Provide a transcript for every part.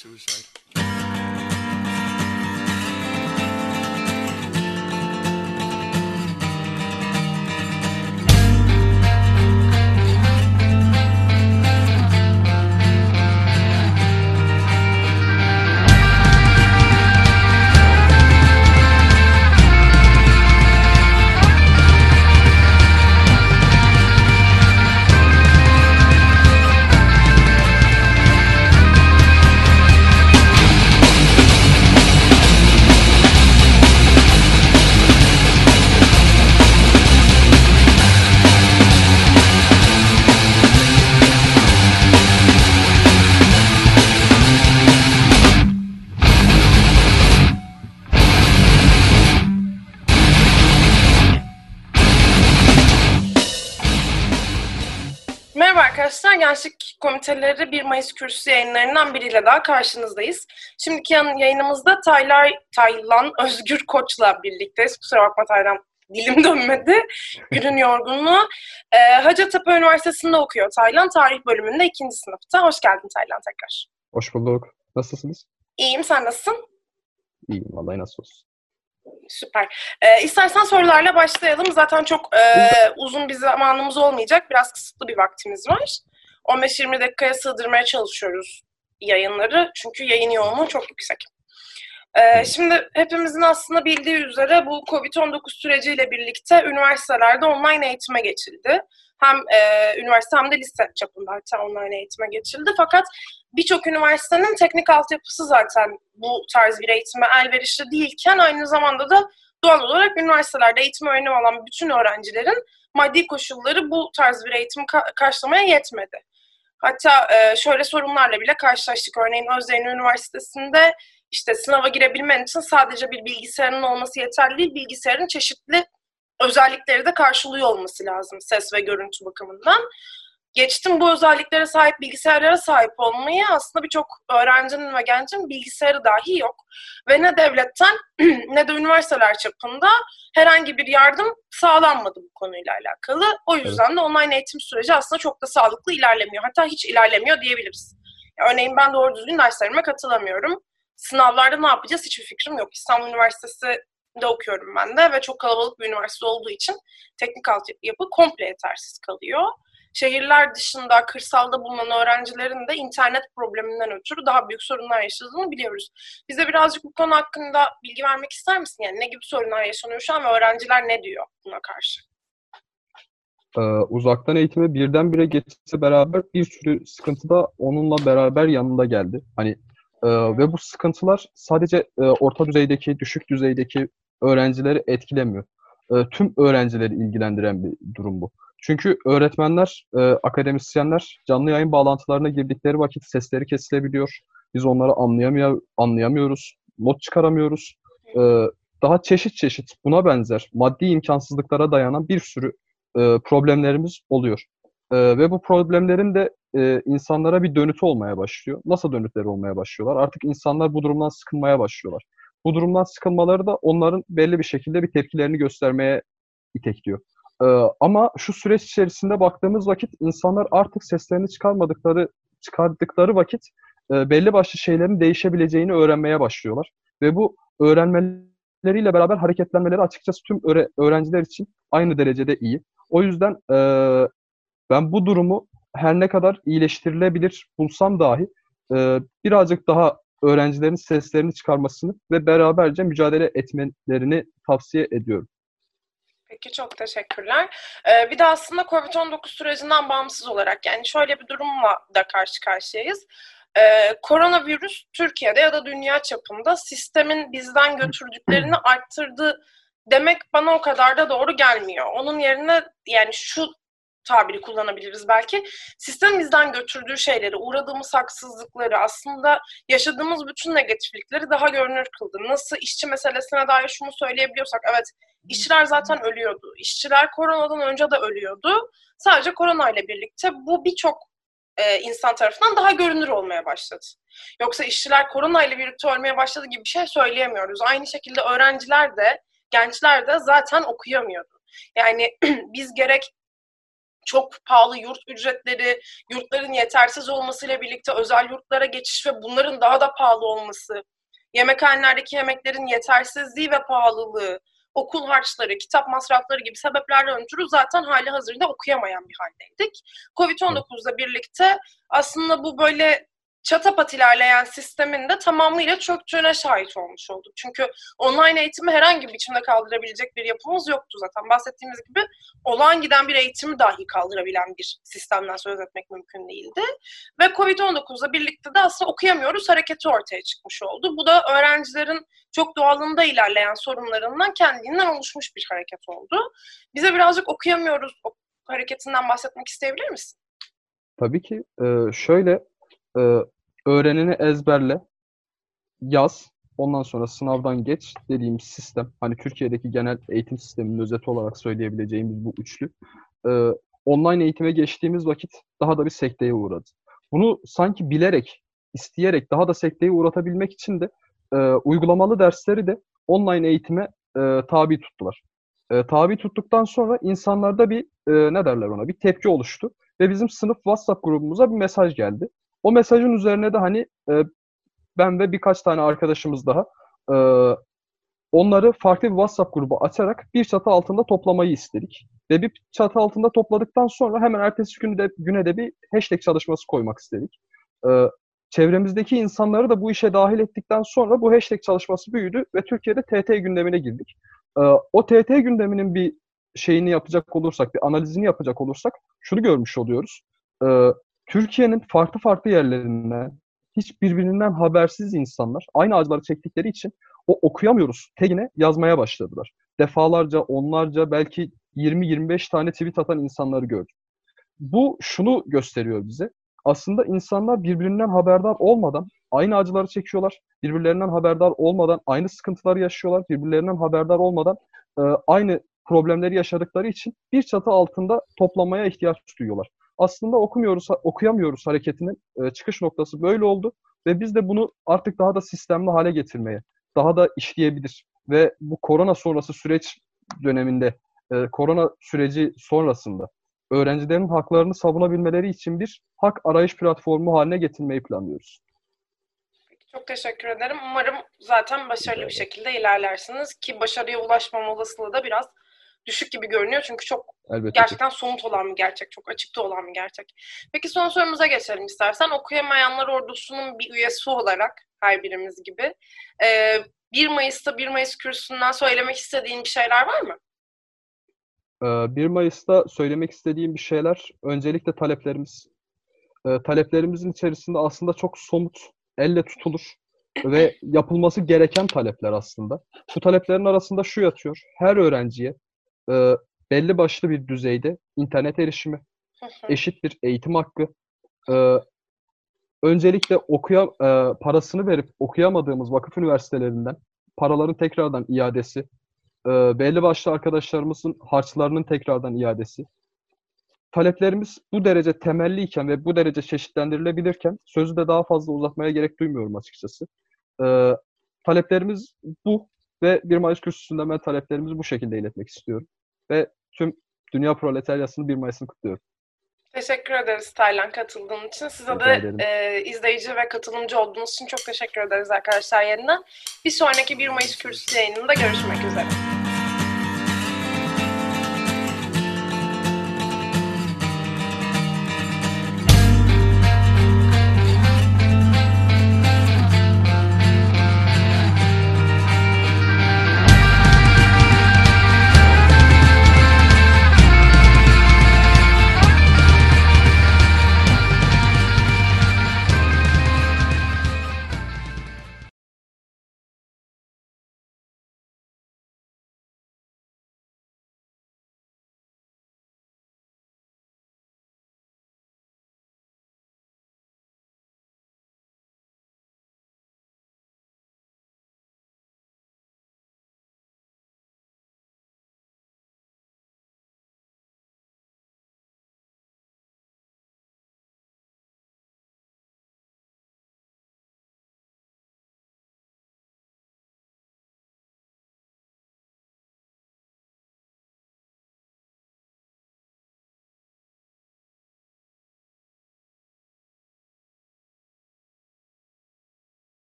suicide. Komiteleri 1 Mayıs Kürsüsü yayınlarından biriyle daha karşınızdayız. Şimdiki yayınımızda Taylar, Taylan Özgür Koç'la birlikteyiz. Kusura bakma Taylan, dilim dönmedi. Günün yorgunluğu. Ee, Hacettepe Üniversitesi'nde okuyor Taylan. Tarih bölümünde ikinci sınıfta. Hoş geldin Taylan tekrar. Hoş bulduk. Nasılsınız? İyiyim, sen nasılsın? İyiyim vallahi nasıl olsun. Süper. Ee, istersen sorularla başlayalım. Zaten çok e, uzun bir zamanımız olmayacak. Biraz kısıtlı bir vaktimiz var. 15-20 dakikaya sığdırmaya çalışıyoruz yayınları. Çünkü yayın yoğunluğu çok yüksek. Ee, şimdi hepimizin aslında bildiği üzere bu COVID-19 süreciyle birlikte üniversitelerde online eğitime geçildi. Hem e, üniversite hem de lise çapında hatta online eğitime geçildi. Fakat birçok üniversitenin teknik altyapısı zaten bu tarz bir eğitime elverişli değilken aynı zamanda da doğal olarak üniversitelerde eğitim öğrenim alan bütün öğrencilerin maddi koşulları bu tarz bir eğitimi ka- karşılamaya yetmedi. Hatta e, şöyle sorunlarla bile karşılaştık. Örneğin Özyeğin Üniversitesi'nde işte sınava girebilmen için sadece bir bilgisayarın olması yeterli değil, bilgisayarın çeşitli özellikleri de karşılıyor olması lazım ses ve görüntü bakımından. Geçtim bu özelliklere sahip bilgisayarlara sahip olmayı aslında birçok öğrencinin ve gencin bilgisayarı dahi yok. Ve ne devletten ne de üniversiteler çapında herhangi bir yardım sağlanmadı bu konuyla alakalı. O yüzden de online eğitim süreci aslında çok da sağlıklı ilerlemiyor. Hatta hiç ilerlemiyor diyebiliriz. Örneğin ben doğru düzgün derslerime katılamıyorum. Sınavlarda ne yapacağız hiçbir fikrim yok. İstanbul Üniversitesi de okuyorum ben de ve çok kalabalık bir üniversite olduğu için teknik altyapı komple yetersiz kalıyor. Şehirler dışında, kırsalda bulunan öğrencilerin de internet probleminden ötürü daha büyük sorunlar yaşadığını biliyoruz. Bize birazcık bu konu hakkında bilgi vermek ister misin? Yani ne gibi sorunlar yaşanıyor şu an ve öğrenciler ne diyor buna karşı? Ee, uzaktan eğitime birdenbire geçse beraber bir sürü sıkıntı da onunla beraber yanında geldi. Hani e, ve bu sıkıntılar sadece e, orta düzeydeki, düşük düzeydeki öğrencileri etkilemiyor. E, tüm öğrencileri ilgilendiren bir durum bu. Çünkü öğretmenler, e, akademisyenler canlı yayın bağlantılarına girdikleri vakit sesleri kesilebiliyor. Biz onları anlayamıyor, anlayamıyoruz, not çıkaramıyoruz. E, daha çeşit çeşit buna benzer maddi imkansızlıklara dayanan bir sürü e, problemlerimiz oluyor. E, ve bu problemlerin de e, insanlara bir dönütü olmaya başlıyor. Nasıl dönütleri olmaya başlıyorlar? Artık insanlar bu durumdan sıkılmaya başlıyorlar. Bu durumdan sıkılmaları da onların belli bir şekilde bir tepkilerini göstermeye itekliyor. E, ama şu süreç içerisinde baktığımız vakit insanlar artık seslerini çıkarmadıkları çıkardıkları vakit e, belli başlı şeylerin değişebileceğini öğrenmeye başlıyorlar. Ve bu öğrenmeleriyle beraber hareketlenmeleri açıkçası tüm öğre- öğrenciler için aynı derecede iyi. O yüzden e, ben bu durumu her ne kadar iyileştirilebilir bulsam dahi e, birazcık daha öğrencilerin seslerini çıkarmasını ve beraberce mücadele etmelerini tavsiye ediyorum. Peki çok teşekkürler. Ee, bir de aslında COVID-19 sürecinden bağımsız olarak yani şöyle bir durumla da karşı karşıyayız. Ee, koronavirüs Türkiye'de ya da dünya çapında sistemin bizden götürdüklerini arttırdı demek bana o kadar da doğru gelmiyor. Onun yerine yani şu tabiri kullanabiliriz belki. Sistem bizden götürdüğü şeyleri, uğradığımız haksızlıkları, aslında yaşadığımız bütün negatiflikleri daha görünür kıldı. Nasıl işçi meselesine dair şunu söyleyebiliyorsak, evet işçiler zaten ölüyordu. İşçiler koronadan önce de ölüyordu. Sadece korona ile birlikte bu birçok e, insan tarafından daha görünür olmaya başladı. Yoksa işçiler korona ile birlikte ölmeye başladı gibi bir şey söyleyemiyoruz. Aynı şekilde öğrenciler de, gençler de zaten okuyamıyordu. Yani biz gerek çok pahalı yurt ücretleri, yurtların yetersiz olmasıyla birlikte özel yurtlara geçiş ve bunların daha da pahalı olması, yemekhanelerdeki yemeklerin yetersizliği ve pahalılığı, okul harçları, kitap masrafları gibi sebeplerden ötürü zaten hali hazırda okuyamayan bir haldeydik. Covid-19'la birlikte aslında bu böyle çatapat ilerleyen sistemin de tamamıyla çöktüğüne şahit olmuş olduk. Çünkü online eğitimi herhangi bir biçimde kaldırabilecek bir yapımız yoktu zaten. Bahsettiğimiz gibi olan giden bir eğitimi dahi kaldırabilen bir sistemden söz etmek mümkün değildi. Ve Covid-19'la birlikte de aslında okuyamıyoruz hareketi ortaya çıkmış oldu. Bu da öğrencilerin çok doğalında ilerleyen sorunlarından kendinden oluşmuş bir hareket oldu. Bize birazcık okuyamıyoruz hareketinden bahsetmek isteyebilir misin? Tabii ki. Ee, şöyle e, öğreneni ezberle, yaz, ondan sonra sınavdan geç dediğimiz sistem. Hani Türkiye'deki genel eğitim sisteminin özeti olarak söyleyebileceğimiz bu üçlü. E, online eğitime geçtiğimiz vakit daha da bir sekteye uğradı. Bunu sanki bilerek, isteyerek daha da sekteye uğratabilmek için de e, uygulamalı dersleri de online eğitime e, tabi tuttular. E, tabi tuttuktan sonra insanlarda bir e, ne derler ona bir tepki oluştu ve bizim sınıf WhatsApp grubumuza bir mesaj geldi. O mesajın üzerine de hani e, ben ve birkaç tane arkadaşımız daha e, onları farklı bir WhatsApp grubu açarak bir çatı altında toplamayı istedik. Ve bir çatı altında topladıktan sonra hemen ertesi günde, güne de bir hashtag çalışması koymak istedik. E, çevremizdeki insanları da bu işe dahil ettikten sonra bu hashtag çalışması büyüdü ve Türkiye'de TT gündemine girdik. E, o TT gündeminin bir şeyini yapacak olursak, bir analizini yapacak olursak şunu görmüş oluyoruz. E, Türkiye'nin farklı farklı yerlerinden hiç birbirinden habersiz insanlar aynı acıları çektikleri için o okuyamıyoruz tegine yazmaya başladılar. Defalarca, onlarca, belki 20-25 tane tweet atan insanları gördüm. Bu şunu gösteriyor bize. Aslında insanlar birbirinden haberdar olmadan aynı acıları çekiyorlar. Birbirlerinden haberdar olmadan aynı sıkıntıları yaşıyorlar. Birbirlerinden haberdar olmadan e, aynı problemleri yaşadıkları için bir çatı altında toplamaya ihtiyaç duyuyorlar aslında okumuyoruz, okuyamıyoruz hareketinin e, çıkış noktası böyle oldu ve biz de bunu artık daha da sistemli hale getirmeye, daha da işleyebilir ve bu korona sonrası süreç döneminde, e, korona süreci sonrasında öğrencilerin haklarını savunabilmeleri için bir hak arayış platformu haline getirmeyi planlıyoruz. Çok teşekkür ederim. Umarım zaten başarılı bir şekilde ilerlersiniz ki başarıya ulaşmam olasılığı da biraz düşük gibi görünüyor. Çünkü çok Elbette gerçekten somut olan bir gerçek, çok açıkta olan bir gerçek. Peki son sorumuza geçelim istersen. Okuyamayanlar ordusunun bir üyesi olarak her birimiz gibi. E, 1 Mayıs'ta 1 Mayıs kürsüsünden söylemek istediğin bir şeyler var mı? 1 Mayıs'ta söylemek istediğim bir şeyler öncelikle taleplerimiz. Taleplerimizin içerisinde aslında çok somut, elle tutulur ve yapılması gereken talepler aslında. Bu taleplerin arasında şu yatıyor. Her öğrenciye e, belli başlı bir düzeyde internet erişimi, eşit bir eğitim hakkı, e, öncelikle okuya e, parasını verip okuyamadığımız vakıf üniversitelerinden paraların tekrardan iadesi, e, belli başlı arkadaşlarımızın harçlarının tekrardan iadesi. Taleplerimiz bu derece temelliyken ve bu derece çeşitlendirilebilirken sözü de daha fazla uzatmaya gerek duymuyorum açıkçası. E, taleplerimiz bu ve 1 Mayıs kürsüsünde ben taleplerimizi bu şekilde iletmek istiyorum. Ve tüm Dünya Proletaryası'nın 1 Mayıs'ını kutluyorum. Teşekkür ederiz Taylan katıldığın için. Size de e, izleyici ve katılımcı olduğunuz için çok teşekkür ederiz arkadaşlar yeniden. Bir sonraki 1 Mayıs kürsüsü yayınında görüşmek üzere.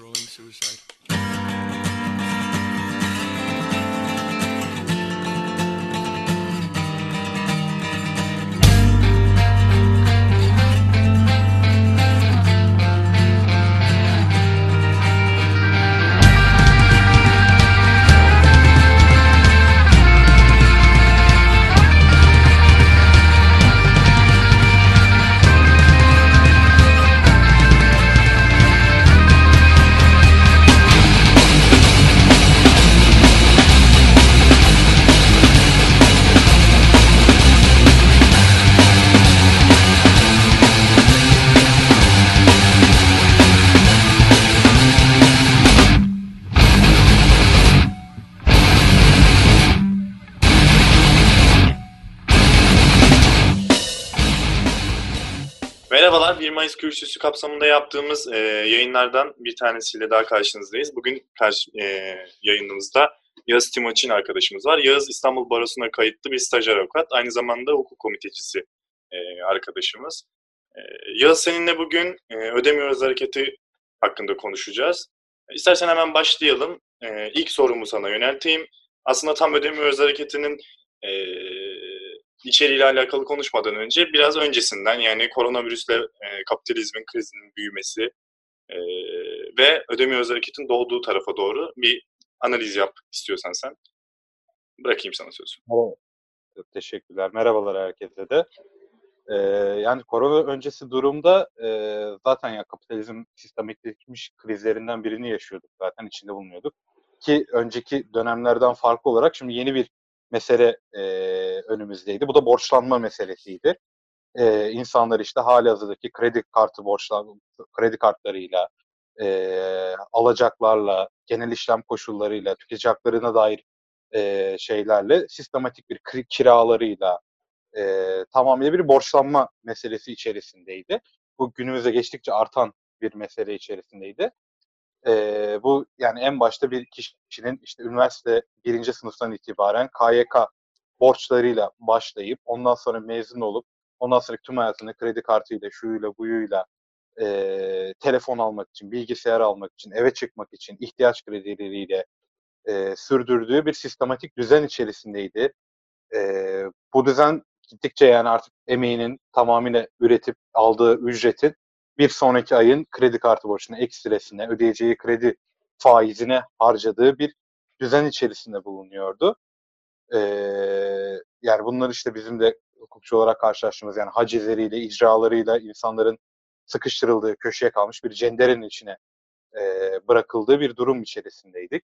Rolling suicide. Mayıs kürsüsü kapsamında yaptığımız e, yayınlardan bir tanesiyle daha karşınızdayız. Bugün karşı, e, yayınımızda Yağız Timoçin arkadaşımız var. Yağız İstanbul Barosu'na kayıtlı bir stajyer avukat. Aynı zamanda hukuk komitecisi e, arkadaşımız. E, Yağız seninle bugün e, Ödemiyoruz Hareketi hakkında konuşacağız. İstersen hemen başlayalım. E, ilk sorumu sana yönelteyim. Aslında tam Ödemiyoruz Hareketi'nin e, içeriğiyle alakalı konuşmadan önce biraz öncesinden yani koronavirüsle e, kapitalizmin krizinin büyümesi e, ve ödemiyoruz hareketin doğduğu tarafa doğru bir analiz yap istiyorsan sen. Bırakayım sana sözü. Evet. Teşekkürler. Merhabalar herkese de. Ee, yani korona öncesi durumda e, zaten ya kapitalizm sistemikleşmiş krizlerinden birini yaşıyorduk. Zaten içinde bulunuyorduk. Ki önceki dönemlerden farklı olarak şimdi yeni bir mesele e, önümüzdeydi. Bu da borçlanma meselesiydi. E, insanlar işte hali hazırdaki kredi kartı borçlan kredi kartlarıyla, e, alacaklarla, genel işlem koşullarıyla, tüketici dair e, şeylerle, sistematik bir kiralarıyla e, tamamıyla bir borçlanma meselesi içerisindeydi. Bu günümüze geçtikçe artan bir mesele içerisindeydi. E, bu yani en başta bir kişinin işte üniversite birinci sınıftan itibaren KYK borçlarıyla başlayıp ondan sonra mezun olup ondan sonra tüm hayatını kredi kartıyla, şuyuyla, buyuyla e, telefon almak için, bilgisayar almak için, eve çıkmak için ihtiyaç kredileriyle e, sürdürdüğü bir sistematik düzen içerisindeydi. E, bu düzen gittikçe yani artık emeğinin tamamıyla üretip aldığı ücretin bir sonraki ayın kredi kartı borcuna, ekstresine, ödeyeceği kredi faizine harcadığı bir düzen içerisinde bulunuyordu. Ee, yani bunlar işte bizim de hukukçu olarak karşılaştığımız yani hacizleriyle, icralarıyla insanların sıkıştırıldığı, köşeye kalmış bir cenderenin içine e, bırakıldığı bir durum içerisindeydik.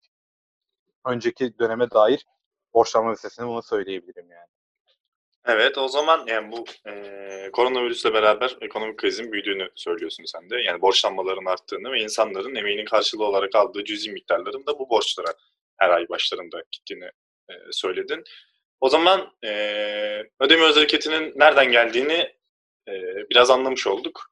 Önceki döneme dair borçlanma meselesini bunu söyleyebilirim yani. Evet, o zaman yani bu e, koronavirüsle beraber ekonomik krizin büyüdüğünü söylüyorsun sen de. Yani borçlanmaların arttığını ve insanların emeğinin karşılığı olarak aldığı cüzi miktarların da bu borçlara her ay başlarında gittiğini e, söyledin. O zaman e, ödemiyoruz hareketinin nereden geldiğini e, biraz anlamış olduk.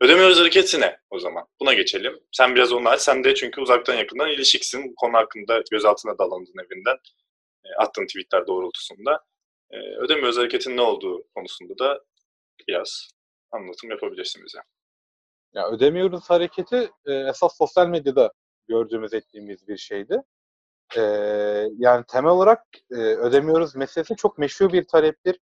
Ödemiyoruz hareketi ne o zaman? Buna geçelim. Sen biraz onu aç. Sen de çünkü uzaktan yakından ilişiksin. Bu konu hakkında gözaltına dalandın evinden. E, attığın tweetler doğrultusunda e, ödeme özel hareketin ne olduğu konusunda da biraz anlatım yapabilirsin bize. Ya ödemiyoruz hareketi e, esas sosyal medyada gördüğümüz ettiğimiz bir şeydi. E, yani temel olarak e, ödemiyoruz meselesi çok meşhur bir taleptir.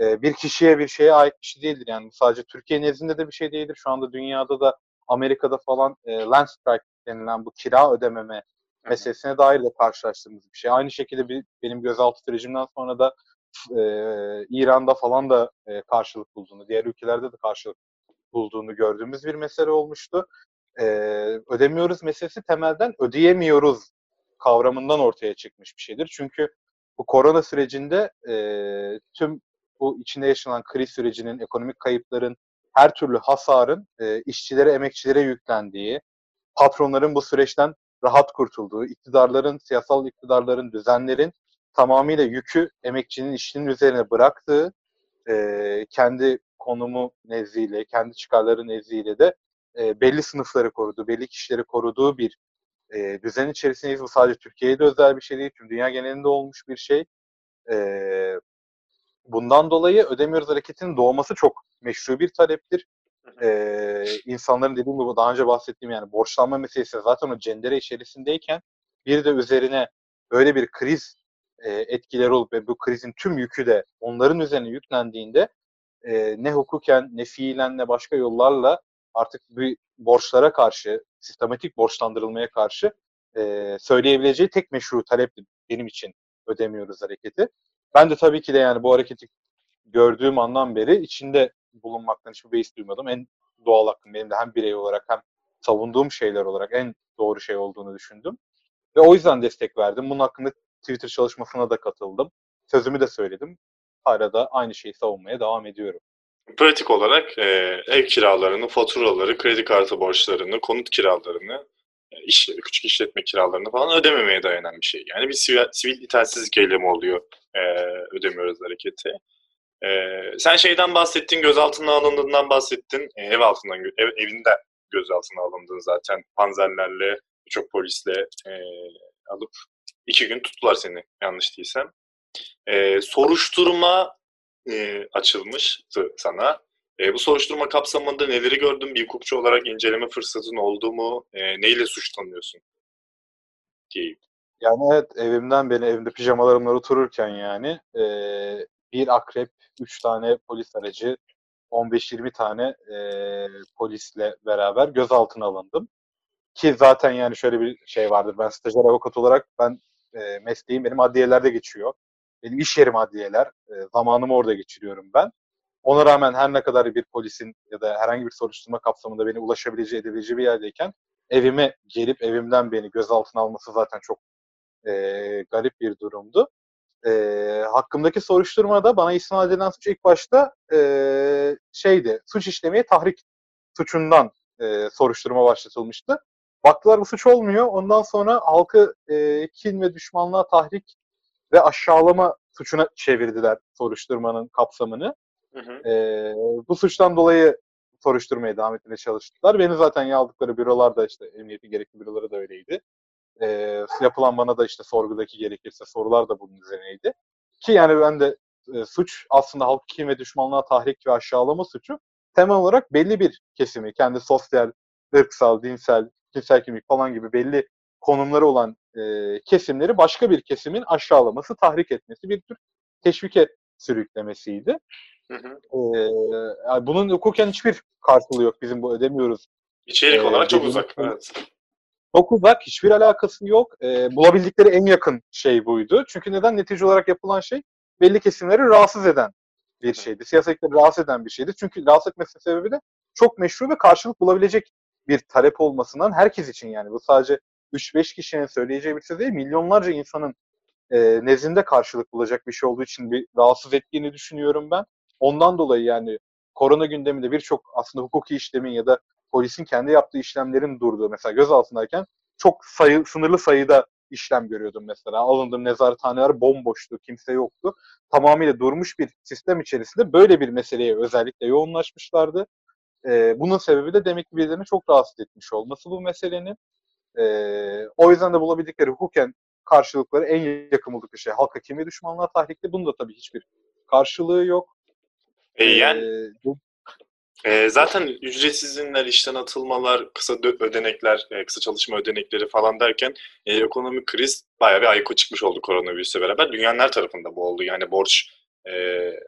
E, bir kişiye bir şeye ait bir şey değildir. Yani sadece Türkiye nezdinde de bir şey değildir. Şu anda dünyada da Amerika'da falan e, land strike denilen bu kira ödememe meselesine dair de karşılaştığımız bir şey. Aynı şekilde bir, benim gözaltı sürecimden sonra da e, İran'da falan da e, karşılık bulduğunu, diğer ülkelerde de karşılık bulduğunu gördüğümüz bir mesele olmuştu. E, ödemiyoruz meselesi temelden ödeyemiyoruz kavramından ortaya çıkmış bir şeydir. Çünkü bu korona sürecinde e, tüm bu içinde yaşanan kriz sürecinin, ekonomik kayıpların, her türlü hasarın e, işçilere, emekçilere yüklendiği, patronların bu süreçten rahat kurtulduğu, iktidarların, siyasal iktidarların, düzenlerin tamamıyla yükü emekçinin işinin üzerine bıraktığı, e, kendi konumu nezdiyle, kendi çıkarları nezdiyle de e, belli sınıfları koruduğu, belli kişileri koruduğu bir e, düzen içerisindeyiz. Bu sadece Türkiye'de özel bir şey değil, tüm dünya genelinde olmuş bir şey. E, bundan dolayı ödemiyoruz hareketinin doğması çok meşru bir taleptir. e, insanların dediğim gibi daha önce bahsettiğim yani borçlanma meselesi zaten o cendere içerisindeyken bir de üzerine böyle bir kriz e, etkileri olup ve bu krizin tüm yükü de onların üzerine yüklendiğinde e, ne hukuken ne fiilen ne başka yollarla artık bir borçlara karşı sistematik borçlandırılmaya karşı e, söyleyebileceği tek meşru talep benim için ödemiyoruz hareketi. Ben de tabii ki de yani bu hareketi gördüğüm andan beri içinde bulunmaktan hiçbir beis duymadım. En doğal hakkım benim de hem birey olarak hem savunduğum şeyler olarak en doğru şey olduğunu düşündüm. Ve o yüzden destek verdim. Bunun hakkında Twitter çalışmasına da katıldım. Sözümü de söyledim. Hala da aynı şeyi savunmaya devam ediyorum. Pratik olarak e, ev kiralarını, faturaları, kredi kartı borçlarını, konut kiralarını, e, iş, küçük işletme kiralarını falan ödememeye dayanan bir şey. Yani bir sivil, sivil itaatsizlik eylemi oluyor e, ödemiyoruz hareketi. E, sen şeyden bahsettin, gözaltına alındığından bahsettin. E, ev altından, ev, evinde gözaltına alındın zaten. Panzerlerle, birçok polisle e, alıp iki gün tuttular seni yanlış değilsem. E, soruşturma e, açılmıştı sana. E, bu soruşturma kapsamında neleri gördün? Bir hukukçu olarak inceleme fırsatın oldu mu? E, neyle suçlanıyorsun? Diyeyim. Yani evet evimden beni evimde pijamalarımla otururken yani e, bir akrep, üç tane polis aracı, 15-20 tane e, polisle beraber gözaltına alındım. Ki zaten yani şöyle bir şey vardır. Ben stajyer avukat olarak ben e, mesleğim benim adliyelerde geçiyor. Benim iş yerim adliyeler. E, zamanımı orada geçiriyorum ben. Ona rağmen her ne kadar bir polisin ya da herhangi bir soruşturma kapsamında beni ulaşabileceği, edebileceği bir yerdeyken evime gelip evimden beni gözaltına alması zaten çok e, garip bir durumdu. E, hakkımdaki soruşturmada bana isnat edilen suç ilk başta e, şeydi, suç işlemeye tahrik suçundan e, soruşturma başlatılmıştı. Baktılar bu suç olmuyor. Ondan sonra halkı e, kin ve düşmanlığa tahrik ve aşağılama suçuna çevirdiler soruşturmanın kapsamını. Hı hı. E, bu suçtan dolayı soruşturmaya devam etmeye çalıştılar. Beni zaten yazdıkları bürolar da işte emniyeti gerekli büroları da öyleydi. E, yapılan bana da işte sorgudaki gerekirse sorular da bunun üzerineydi. Ki yani ben de e, suç aslında halk kim ve düşmanlığa tahrik ve aşağılama suçu temel olarak belli bir kesimi, kendi sosyal, ırksal, dinsel, cinsel kimlik falan gibi belli konumları olan e, kesimleri başka bir kesimin aşağılaması, tahrik etmesi, bir tür teşvike sürüklemesiydi. Hı hı. Ee, yani bunun hukuken hiçbir karşılığı yok. Bizim bu ödemiyoruz. İçerik ee, olarak çok uzak. Evet. Çok uzak. Hiçbir alakası yok. Ee, bulabildikleri en yakın şey buydu. Çünkü neden? Netice olarak yapılan şey belli kesimleri rahatsız eden bir şeydi. Siyasetleri rahatsız eden bir şeydi. Çünkü rahatsız etmesi sebebi de çok meşru ve karşılık bulabilecek bir talep olmasından herkes için yani. Bu sadece 3-5 kişinin söyleyeceği bir şey değil. Milyonlarca insanın e, nezdinde karşılık bulacak bir şey olduğu için bir rahatsız ettiğini düşünüyorum ben. Ondan dolayı yani korona gündeminde birçok aslında hukuki işlemin ya da polisin kendi yaptığı işlemlerin durduğu mesela gözaltındayken çok sayı, sınırlı sayıda işlem görüyordum mesela. Alındım nezarethaneler bomboştu, kimse yoktu. Tamamıyla durmuş bir sistem içerisinde böyle bir meseleye özellikle yoğunlaşmışlardı. Ee, bunun sebebi de demek ki birilerini çok rahatsız etmiş olması bu meselenin. Ee, o yüzden de bulabildikleri hukuken karşılıkları en yakın buldukları şey halka kimi düşmanlığa tahrikli. Bunun da tabii hiçbir karşılığı yok. E, yani e, zaten ücretsiz izinler, işten atılmalar, kısa ödenekler, e, kısa çalışma ödenekleri falan derken e, ekonomik kriz bayağı bir ayıko çıkmış oldu koronavirüsle beraber. Dünyanın her tarafında bu oldu. Yani borç e,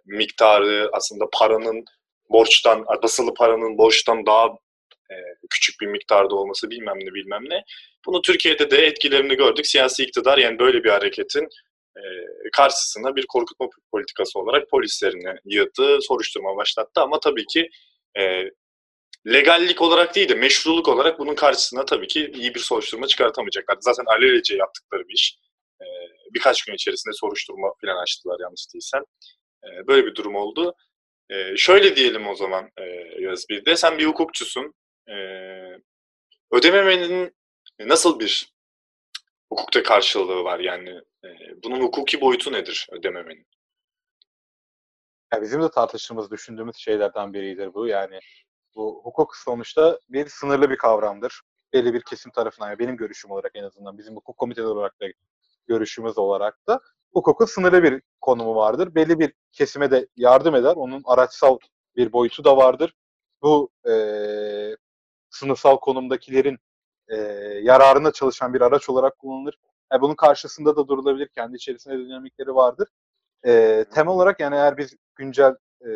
miktarı aslında paranın borçtan, basılı paranın borçtan daha e, küçük bir miktarda olması bilmem ne bilmem ne. Bunu Türkiye'de de etkilerini gördük. Siyasi iktidar yani böyle bir hareketin e, karşısına bir korkutma politikası olarak polislerini yığdı, soruşturma başlattı ama tabii ki e, legallik olarak değil de meşruluk olarak bunun karşısına tabii ki iyi bir soruşturma çıkartamayacaklar. Zaten alelece yaptıkları bir iş. Birkaç gün içerisinde soruşturma falan açtılar yanlış değilsem. Böyle bir durum oldu. E, şöyle diyelim o zaman e, bir de sen bir hukukçusun. E, ödememenin nasıl bir hukukta karşılığı var yani? E, bunun hukuki boyutu nedir ödememenin? Ya bizim de tartıştığımız, düşündüğümüz şeylerden biridir bu. Yani bu hukuk sonuçta bir sınırlı bir kavramdır. Belli bir kesim tarafından, yani benim görüşüm olarak en azından, bizim hukuk komitesi olarak da görüşümüz olarak da hukukun sınırlı bir konumu vardır. Belli bir kesime de yardım eder. Onun araçsal bir boyutu da vardır. bu e, sınıfsal konumdakilerin e, yararına çalışan bir araç olarak kullanılır. Yani bunun karşısında da durulabilir. Kendi içerisinde dinamikleri vardır. E, temel olarak yani eğer biz güncel e,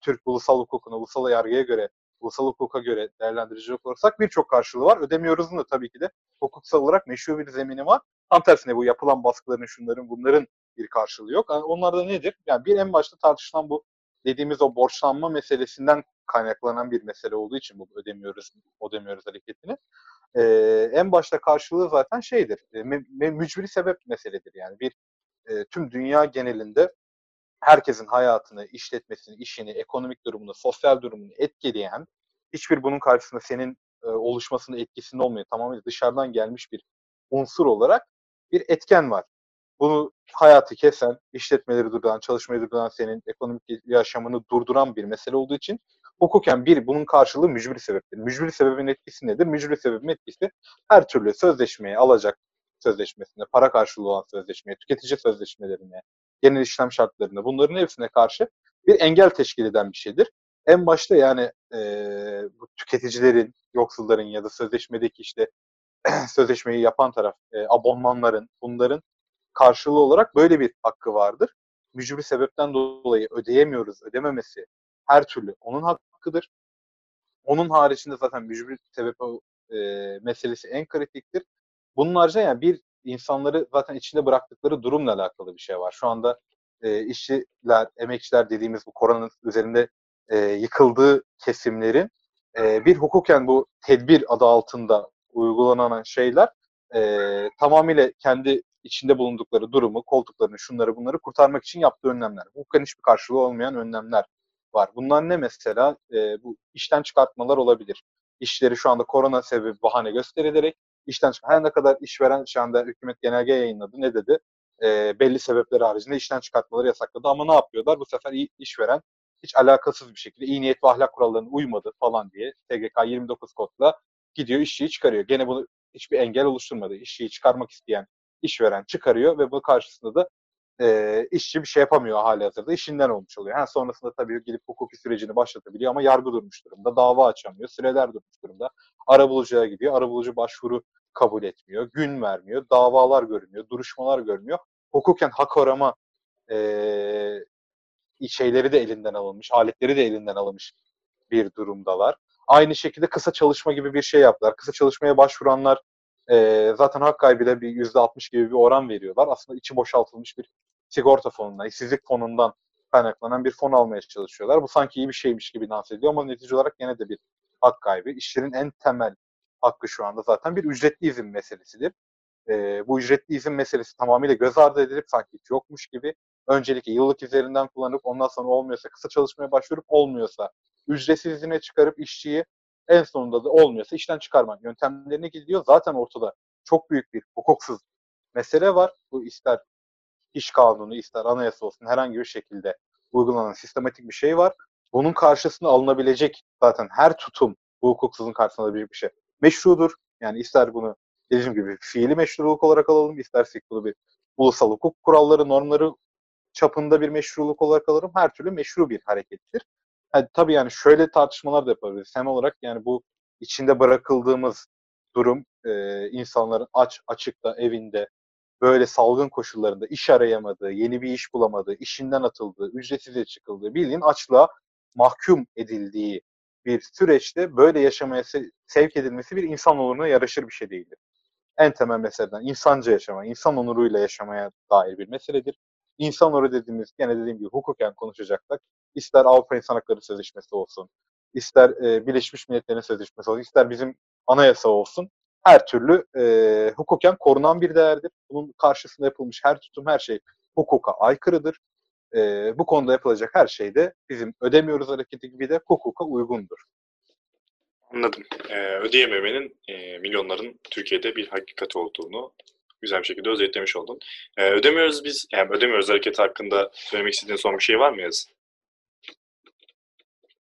Türk ulusal hukukuna, ulusal yargıya göre, ulusal hukuka göre değerlendirecek olursak birçok karşılığı var. Ödemiyoruz'un da tabii ki de hukuksal olarak meşru bir zemini var. Tam tersine bu yapılan baskıların, şunların, bunların bir karşılığı yok. Yani onlar da nedir? Yani bir en başta tartışılan bu dediğimiz o borçlanma meselesinden kaynaklanan bir mesele olduğu için bu ödemiyoruz, ödemiyoruz hareketini. Ee, en başta karşılığı zaten şeydir, me- mücbiri sebep meseledir. Yani bir e, tüm dünya genelinde herkesin hayatını, işletmesini, işini, ekonomik durumunu, sosyal durumunu etkileyen, hiçbir bunun karşısında senin e, oluşmasında etkisinde olmayan, tamamen dışarıdan gelmiş bir unsur olarak bir etken var. Bunu hayatı kesen, işletmeleri durduran, çalışmayı durduran, senin ekonomik yaşamını durduran bir mesele olduğu için hukuken bir bunun karşılığı mücbir sebeptir. Mücbir sebebin etkisi nedir? Mücbir sebebin etkisi her türlü sözleşmeye alacak sözleşmesine, para karşılığı olan sözleşmeye, tüketici sözleşmelerine, genel işlem şartlarına bunların hepsine karşı bir engel teşkil eden bir şeydir. En başta yani e, bu tüketicilerin, yoksulların ya da sözleşmedeki işte sözleşmeyi yapan taraf, e, abonmanların, bunların karşılığı olarak böyle bir hakkı vardır. Mücbir sebepten dolayı ödeyemiyoruz, ödememesi her türlü onun hakkıdır. Onun haricinde zaten mücbir sebep e, meselesi en kritiktir. Bunun haricinde yani bir insanları zaten içinde bıraktıkları durumla alakalı bir şey var. Şu anda e, işçiler, emekçiler dediğimiz bu koronanın üzerinde e, yıkıldığı kesimlerin e, bir hukuken bu tedbir adı altında uygulanan şeyler e, tamamıyla kendi içinde bulundukları durumu, koltuklarını, şunları bunları kurtarmak için yaptığı önlemler. Hukuken hiçbir karşılığı olmayan önlemler var. Bunlar ne mesela? E, bu işten çıkartmalar olabilir. İşleri şu anda korona sebebi bahane gösterilerek işten. Her ne kadar işveren şu anda hükümet genelge yayınladı. Ne dedi? E, belli sebepler haricinde işten çıkartmaları yasakladı. Ama ne yapıyorlar? Bu sefer işveren hiç alakasız bir şekilde iyi niyet ve ahlak kurallarına uymadı falan diye TGK 29 kodla gidiyor işçiyi çıkarıyor. Gene bunu hiçbir engel oluşturmadı. İşçiyi çıkarmak isteyen işveren çıkarıyor ve bu karşısında da e, işçi bir şey yapamıyor hali hazırda. işinden olmuş oluyor. Ha, sonrasında tabii gidip hukuki sürecini başlatabiliyor ama yargı durmuş durumda. Dava açamıyor. Süreler durmuş durumda. Arabulucuya gidiyor. Arabulucu başvuru kabul etmiyor. Gün vermiyor. Davalar görünüyor. Duruşmalar görünüyor. Hukuken hak arama e, şeyleri de elinden alınmış. Aletleri de elinden alınmış bir durumdalar. Aynı şekilde kısa çalışma gibi bir şey yaptılar. Kısa çalışmaya başvuranlar e, zaten hak kaybıyla bir %60 gibi bir oran veriyorlar. Aslında içi boşaltılmış bir sigorta fonundan, işsizlik fonundan kaynaklanan bir fon almaya çalışıyorlar. Bu sanki iyi bir şeymiş gibi lanse ediyor ama netice olarak yine de bir hak kaybı. İşçinin en temel hakkı şu anda zaten bir ücretli izin meselesidir. E, bu ücretli izin meselesi tamamıyla göz ardı edilip sanki hiç yokmuş gibi öncelikle yıllık izlerinden kullanıp ondan sonra olmuyorsa kısa çalışmaya başvurup olmuyorsa ücretsiz izine çıkarıp işçiyi en sonunda da olmuyorsa işten çıkarma yöntemlerine gidiyor. Zaten ortada çok büyük bir hukuksuz mesele var. Bu ister iş kanunu, ister anayasa olsun herhangi bir şekilde uygulanan sistematik bir şey var. Bunun karşısında alınabilecek zaten her tutum bu hukuksuzun karşısında alabilecek bir şey meşrudur. Yani ister bunu dediğim gibi fiili meşruluk olarak alalım, istersek bunu bir ulusal hukuk kuralları, normları çapında bir meşruluk olarak alırım. Her türlü meşru bir harekettir. Yani, tabii yani şöyle tartışmalar da yapabiliriz. Hem olarak yani bu içinde bırakıldığımız durum e, insanların aç açıkta evinde böyle salgın koşullarında iş arayamadığı, yeni bir iş bulamadığı, işinden atıldığı, ücretsiz çıkıldığı, bildiğin açlığa mahkum edildiği bir süreçte böyle yaşamaya sevk edilmesi bir insan onuruna yaraşır bir şey değildir. En temel meseleden insanca yaşama, insan onuruyla yaşamaya dair bir meseledir. İnsan onuru dediğimiz, gene dediğim gibi hukuken konuşacaksak, ister Avrupa İnsan Hakları Sözleşmesi olsun, ister e, Birleşmiş Milletler'in sözleşmesi olsun, ister bizim anayasa olsun, her türlü e, hukuken korunan bir değerdir. Bunun karşısında yapılmış her tutum, her şey hukuka aykırıdır. E, bu konuda yapılacak her şey de bizim ödemiyoruz hareketi gibi de hukuka uygundur. Anladım. Ee, ödeyememenin e, milyonların Türkiye'de bir hakikat olduğunu güzel bir şekilde özetlemiş oldun. Ee, ödemiyoruz biz, yani ödemiyoruz hareketi hakkında söylemek istediğin son bir şey var mı Yaz?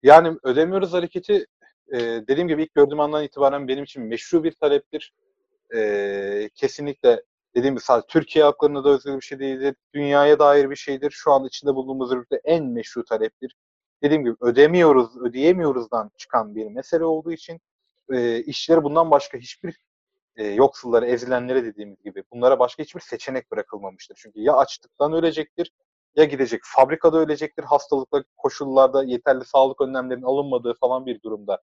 Yani ödemiyoruz hareketi e, dediğim gibi ilk gördüğüm andan itibaren benim için meşru bir taleptir. E, kesinlikle dediğim gibi sadece Türkiye haklarına da özgür bir şey değildir. Dünyaya dair bir şeydir. Şu an içinde bulunduğumuz ülkede en meşru taleptir. dediğim gibi ödemiyoruz, ödeyemiyoruzdan çıkan bir mesele olduğu için e, işçileri bundan başka hiçbir e, yoksulları, ezilenlere dediğimiz gibi bunlara başka hiçbir seçenek bırakılmamıştır. Çünkü ya açlıktan ölecektir ya gidecek fabrikada ölecektir hastalıkla koşullarda yeterli sağlık önlemlerinin alınmadığı falan bir durumda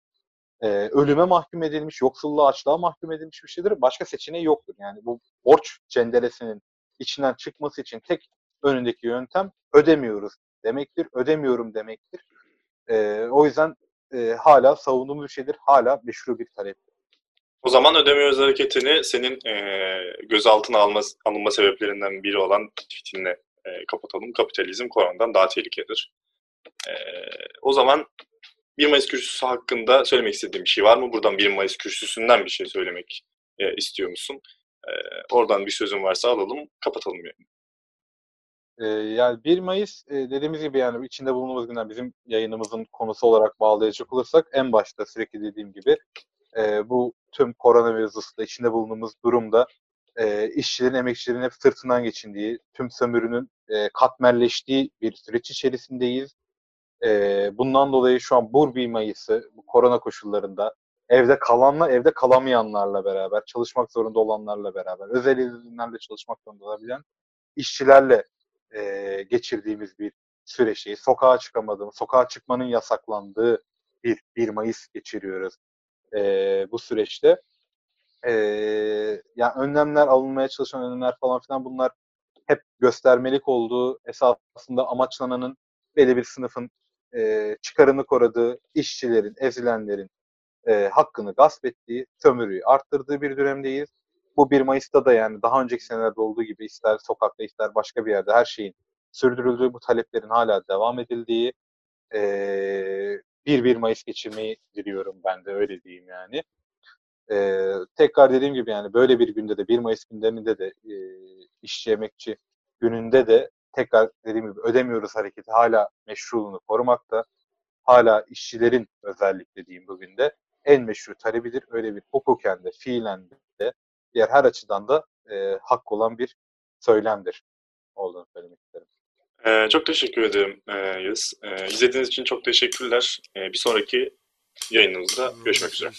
e, ölüme mahkum edilmiş, yoksulluğa, açlığa mahkum edilmiş bir şeydir. Başka seçeneği yoktur. Yani bu borç cenderesinin içinden çıkması için tek önündeki yöntem ödemiyoruz demektir, ödemiyorum demektir. E, o yüzden e, hala savunduğumuz bir şeydir, hala meşru bir taleptir. O zaman ödemiyoruz hareketini senin e, gözaltına alma, alınma sebeplerinden biri olan tweetinle e, kapatalım. Kapitalizm koronadan daha tehlikelidir. E, o zaman 1 Mayıs kürsüsü hakkında söylemek istediğim bir şey var mı? Buradan 1 Mayıs kürsüsünden bir şey söylemek e, istiyor musun? E, oradan bir sözün varsa alalım, kapatalım yani. Ee, yani 1 Mayıs e, dediğimiz gibi yani içinde bulunduğumuz günler bizim yayınımızın konusu olarak bağlayacak olursak en başta sürekli dediğim gibi e, bu tüm koronavirüsle içinde bulunduğumuz durumda e, işçilerin, emekçilerin hep sırtından geçindiği, tüm sömürünün e, katmerleştiği bir süreç içerisindeyiz. E, bundan dolayı şu an bu 1 Mayıs'ı bu korona koşullarında evde kalanla evde kalamayanlarla beraber, çalışmak zorunda olanlarla beraber, özel izinlerle çalışmak zorunda olabilen işçilerle e, geçirdiğimiz bir süreçteyiz. Sokağa çıkamadığımız, sokağa çıkmanın yasaklandığı bir 1 Mayıs geçiriyoruz e, bu süreçte. E, yani önlemler alınmaya çalışan önlemler falan filan bunlar hep göstermelik olduğu esasında amaçlananın belli bir sınıfın e, çıkarını koruduğu, işçilerin, ezilenlerin e, hakkını gasp ettiği, sömürüyü arttırdığı bir dönemdeyiz. Bu 1 Mayıs'ta da yani daha önceki senelerde olduğu gibi ister sokakta ister başka bir yerde her şeyin sürdürüldüğü, bu taleplerin hala devam edildiği e, bir 1 Mayıs geçirmeyi diliyorum ben de öyle diyeyim yani. E, tekrar dediğim gibi yani böyle bir günde de 1 Mayıs günlerinde de e, işçi emekçi gününde de tekrar dediğim gibi ödemiyoruz hareketi hala meşruluğunu korumakta. Hala işçilerin özellikle diyeyim bugün de en meşru talebidir. Öyle bir hukuken de fiilen de diğer her açıdan da e, hak olan bir söylemdir olduğunu söylemek isterim. Ee, çok teşekkür ederim e, Yağız. E, izlediğiniz için çok teşekkürler. E, bir sonraki yayınımızda görüşmek üzere.